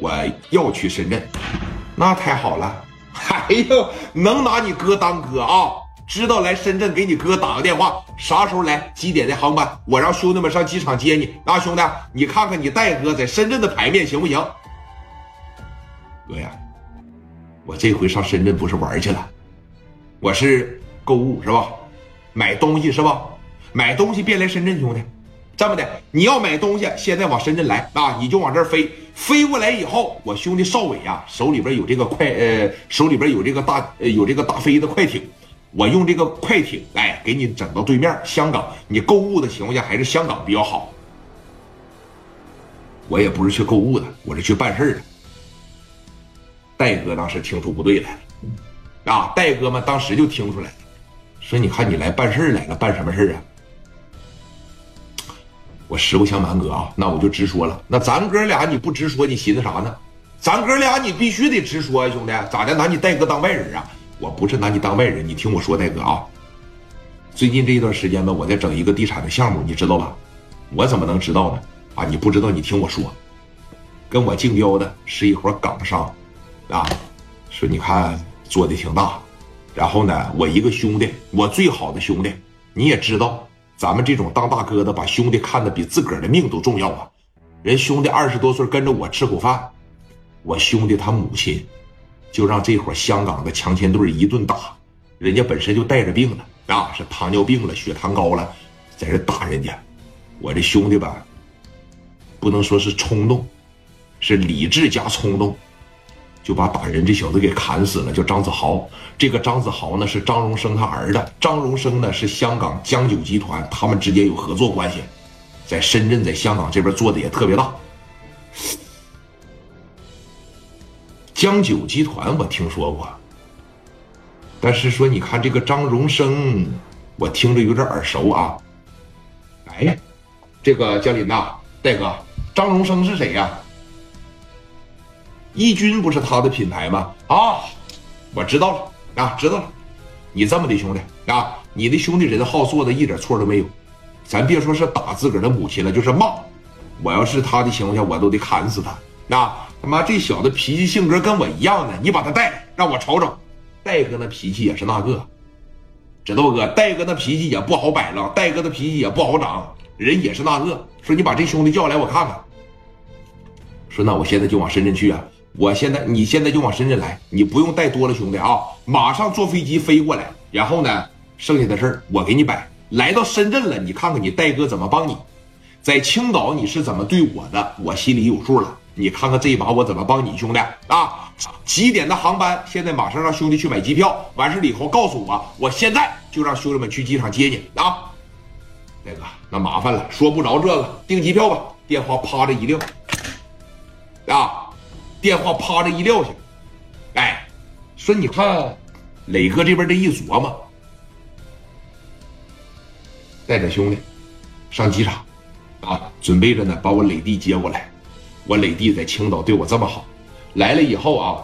我要去深圳。那太好了，哎呦，能拿你哥当哥啊！知道来深圳给你哥打个电话，啥时候来？几点的航班？我让兄弟们上机场接你。啊，兄弟，你看看你戴哥在深圳的牌面行不行？哥呀，我这回上深圳不是玩去了，我是购物是吧？买东西是吧？买东西别来深圳，兄弟，这么的，你要买东西，现在往深圳来啊，你就往这儿飞。飞过来以后，我兄弟邵伟呀，手里边有这个快呃，手里边有这个大呃有这个大飞的快艇。我用这个快艇，哎，给你整到对面香港。你购物的情况下，还是香港比较好。我也不是去购物的，我是去办事的。戴哥当时听出不对来了，啊，戴哥们当时就听出来了，说：“你看你来办事来了，办什么事啊？”我实不相瞒哥啊，那我就直说了。那咱哥俩你不直说，你寻思啥呢？咱哥俩你必须得直说啊，兄弟，咋的？拿你戴哥当外人啊？我不是拿你当外人，你听我说，戴哥啊，最近这一段时间呢，我在整一个地产的项目，你知道吧？我怎么能知道呢？啊，你不知道，你听我说，跟我竞标的是一伙港商，啊，说你看做的挺大，然后呢，我一个兄弟，我最好的兄弟，你也知道，咱们这种当大哥的，把兄弟看得比自个儿的命都重要啊。人兄弟二十多岁跟着我吃口饭，我兄弟他母亲。就让这伙香港的强奸队一顿打，人家本身就带着病了啊，是糖尿病了，血糖高了，在这打人家。我这兄弟吧，不能说是冲动，是理智加冲动，就把打人这小子给砍死了，叫张子豪。这个张子豪呢是张荣生他儿子，张荣生呢是香港江九集团，他们之间有合作关系，在深圳在香港这边做的也特别大。江九集团我听说过，但是说你看这个张荣生，我听着有点耳熟啊。哎，这个江林呐，戴哥，张荣生是谁呀？义军不是他的品牌吗？啊，我知道了啊，知道了。你这么的兄弟啊，你的兄弟人好做的一点错都没有。咱别说是打自个儿的母亲了，就是骂，我要是他的情况下，我都得砍死他。那。他妈这小子脾气性格跟我一样的，你把他带来让我瞅瞅。戴哥那脾气也是那个，知道不哥？戴哥那脾气也不好摆了，戴哥的脾气也不好长，人也是那个。说你把这兄弟叫来，我看看。说那我现在就往深圳去啊！我现在你现在就往深圳来，你不用带多了兄弟啊，马上坐飞机飞过来，然后呢，剩下的事儿我给你摆。来到深圳了，你看看你戴哥怎么帮你。在青岛你是怎么对我的，我心里有数了。你看看这一把我怎么帮你兄弟啊？几点的航班？现在马上让兄弟去买机票。完事了以后告诉我，我现在就让兄弟们去机场接你啊！大哥，那麻烦了，说不着这个，订机票吧。电话啪的一撂，啊，电话啪的一撂下。哎，说你看，磊哥这边这一琢磨，带着兄弟上机场啊，准备着呢，把我磊弟接过来。我磊弟在青岛对我这么好，来了以后啊。